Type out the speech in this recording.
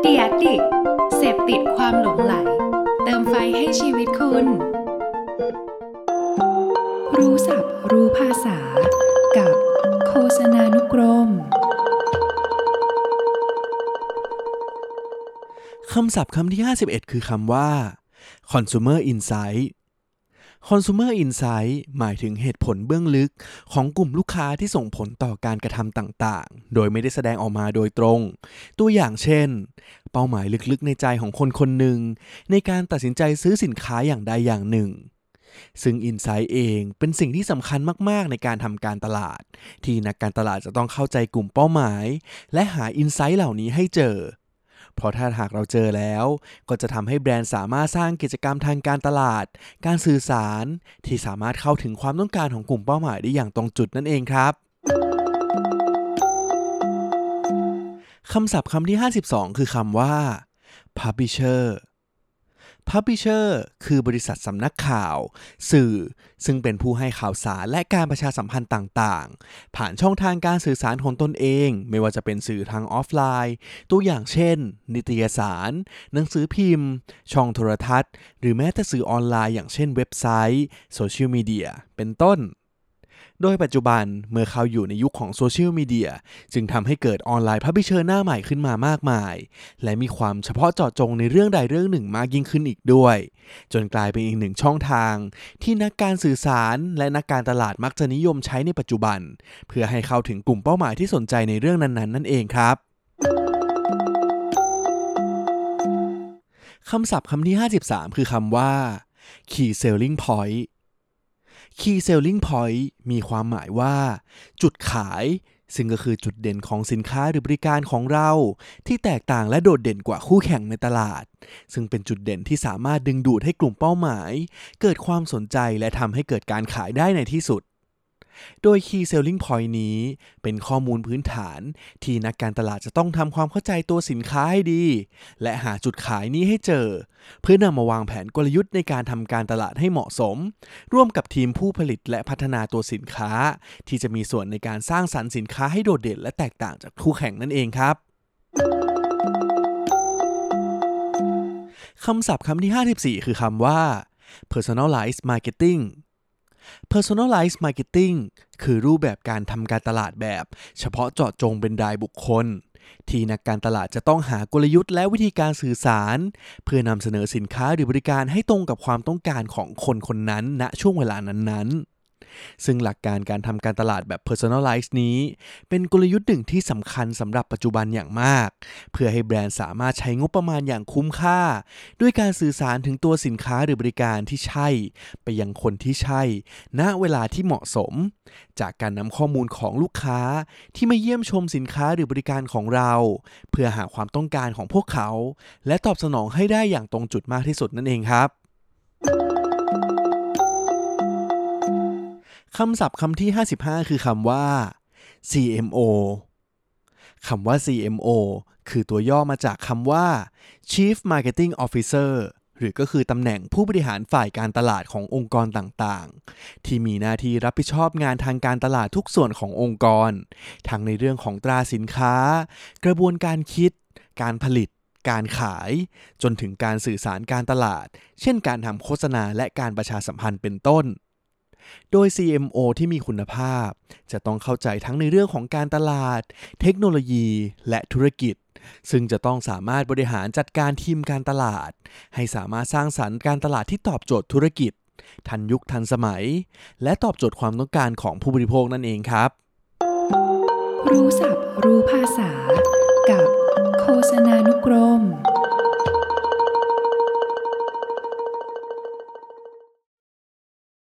เดียดิกเสพติดความหลงไหล เติมไฟให้ชีวิตคุณ รู้ศัพท์รู้ภาษา กับโฆษณานุกรมคำศัพท์คำที่ 51 คือคำว่า consumer insight consumer insight หมายถึงเหตุผลเบื้องลึก ของกลุ่มลูกค้าที่ส่งผลต่อการกระทำต่างๆ โดยไม่ได้แสดงออกมาโดยตรง ตัวอย่างเช่น เป้าหมายลึกๆ ในใจของคนคนหนึ่ง ในการตัดสินใจซื้อสินค้าอย่างใดอย่างหนึ่ง ซึ่ง Insight เองเป็นสิ่งที่สำคัญมากๆ ในการทำการตลาด ที่นักการตลาดจะต้องเข้าใจกลุ่มเป้าหมาย และหา Insight เหล่านี้ให้เจอ เพราะถ้าหากเราเจอแล้ว ก็จะทำให้แบรนด์สามารถสร้างกิจกรรมทางการตลาด การสื่อสาร ที่สามารถเข้าถึงความต้องการของกลุ่มเป้าหมายได้อย่างตรงจุดนั่นเองครับคำศัพท์คำที่ 52 คือคำว่า publisher publisher คือบริษัทสำนักข่าว สื่อ ซึ่งเป็นผู้ให้ข่าวสารและการประชาสัมพันธ์ต่างๆ ผ่านช่องทางการสื่อสารของตนเอง ไม่ว่าจะเป็นสื่อทางออฟไลน์ ตัวอย่างเช่น นิตยสาร หนังสือพิมพ์ ช่องโทรทัศน์ หรือแม้แต่สื่อออนไลน์อย่างเช่นเว็บไซต์โซเชียลมีเดียเป็นต้น โดยปัจจุบันเมื่อเขาอยู่ในยุคของโซเชียลมีเดียจึงทำให้เกิดออนไลน์พับบิเชอร์หน้าใหม่ขึ้นมามากมาย และมีความเฉพาะเจาะจงในเรื่องใดเรื่องหนึ่งมากยิ่งขึ้นอีกด้วย จนกลายเป็นอีกหนึ่งช่องทาง ที่นักการสื่อสารและนักการตลาดมักจะนิยมใช้ในปัจจุบัน เพื่อให้เข้าถึงกลุ่มเป้าหมายที่สนใจในเรื่องนั้นๆ นั่นเองครับคำศัพท์คำที่ 53 คือคำว่า key selling point Key Selling Point มีความหมายว่า จุดขาย ซึ่งก็คือจุดเด่นของสินค้าหรือบริการของเรา ที่แตกต่างและโดดเด่นกว่าคู่แข่งในตลาด ซึ่งเป็นจุดเด่นที่สามารถดึงดูดให้กลุ่มเป้าหมาย เกิดความสนใจและทำให้เกิดการขายได้ในที่สุด โดย Key Selling Point นี้เป็นข้อมูลพื้นฐาน ที่นักการตลาดจะต้องทำความเข้าใจตัวสินค้าให้ดี และหาจุดขายนี้ให้เจอ เพื่อนำมาวางแผนกลยุทธ์ในการทำการตลาดให้เหมาะสม ร่วมกับทีมผู้ผลิตและพัฒนาตัวสินค้า ที่จะมีส่วนในการสร้างสรรค์สินค้าให้โดดเด่นและแตกต่างจากคู่แข่งนั่นเองครับคำศัพท์คำที่ 54 คือคำว่า personalized marketing personalized marketing คือรูปแบบการทำการตลาดแบบ เฉพาะเจาะจงเป็นรายบุคคล ที่นักการตลาดจะต้องหากลยุทธ์และวิธีการสื่อสาร เพื่อนำเสนอสินค้าหรือบริการให้ตรงกับความต้องการของคนคนนั้นณช่วงเวลานั้นๆ ซึ่งหลักการการทำการตลาดแบบ personalize นี้ เป็นกลยุทธ์หนึ่งที่สำคัญสำหรับปัจจุบันอย่างมาก เพื่อให้แบรนด์สามารถใช้งบประมาณอย่างคุ้มค่า ด้วยการสื่อสารถึงตัวสินค้าหรือบริการที่ใช่ ไปยังคนที่ใช่ ณเวลาที่เหมาะสม จากการนำข้อมูลของลูกค้าที่มาเยี่ยมชมสินค้าหรือบริการของเรา เพื่อหาความต้องการของพวกเขา และตอบสนองให้ได้อย่างตรงจุดมากที่สุดนั่นเองครับ คำศัพท์คำที่ 55 คือคำว่า CMO คำว่า CMO คือตัวย่อมาจากคำว่า Chief Marketing Officer หรือก็คือตำแหน่งผู้บริหารฝ่ายการตลาดขององค์กรต่างๆ ที่มีหน้าที่รับผิดชอบงานทางการตลาดทุกส่วนขององค์กร ทั้งในเรื่องของตราสินค้า กระบวนการคิด การผลิต การขาย จนถึงการสื่อสารการตลาด เช่นการทำโฆษณาและการประชาสัมพันธ์เป็นต้น โดย CMO ที่มีคุณภาพ จะต้องเข้าใจทั้งในเรื่องของการตลาด เทคโนโลยี และธุรกิจ ซึ่งจะต้องสามารถบริหารจัดการทีมการตลาด ให้สามารถสร้างสรรค์การตลาดที่ตอบโจทย์ธุรกิจ ทันยุคทันสมัย และตอบโจทย์ความต้องการของผู้บริโภคนั่นเองครับ รู้ศัพท์รู้ภาษา กับโฆษณานุกรม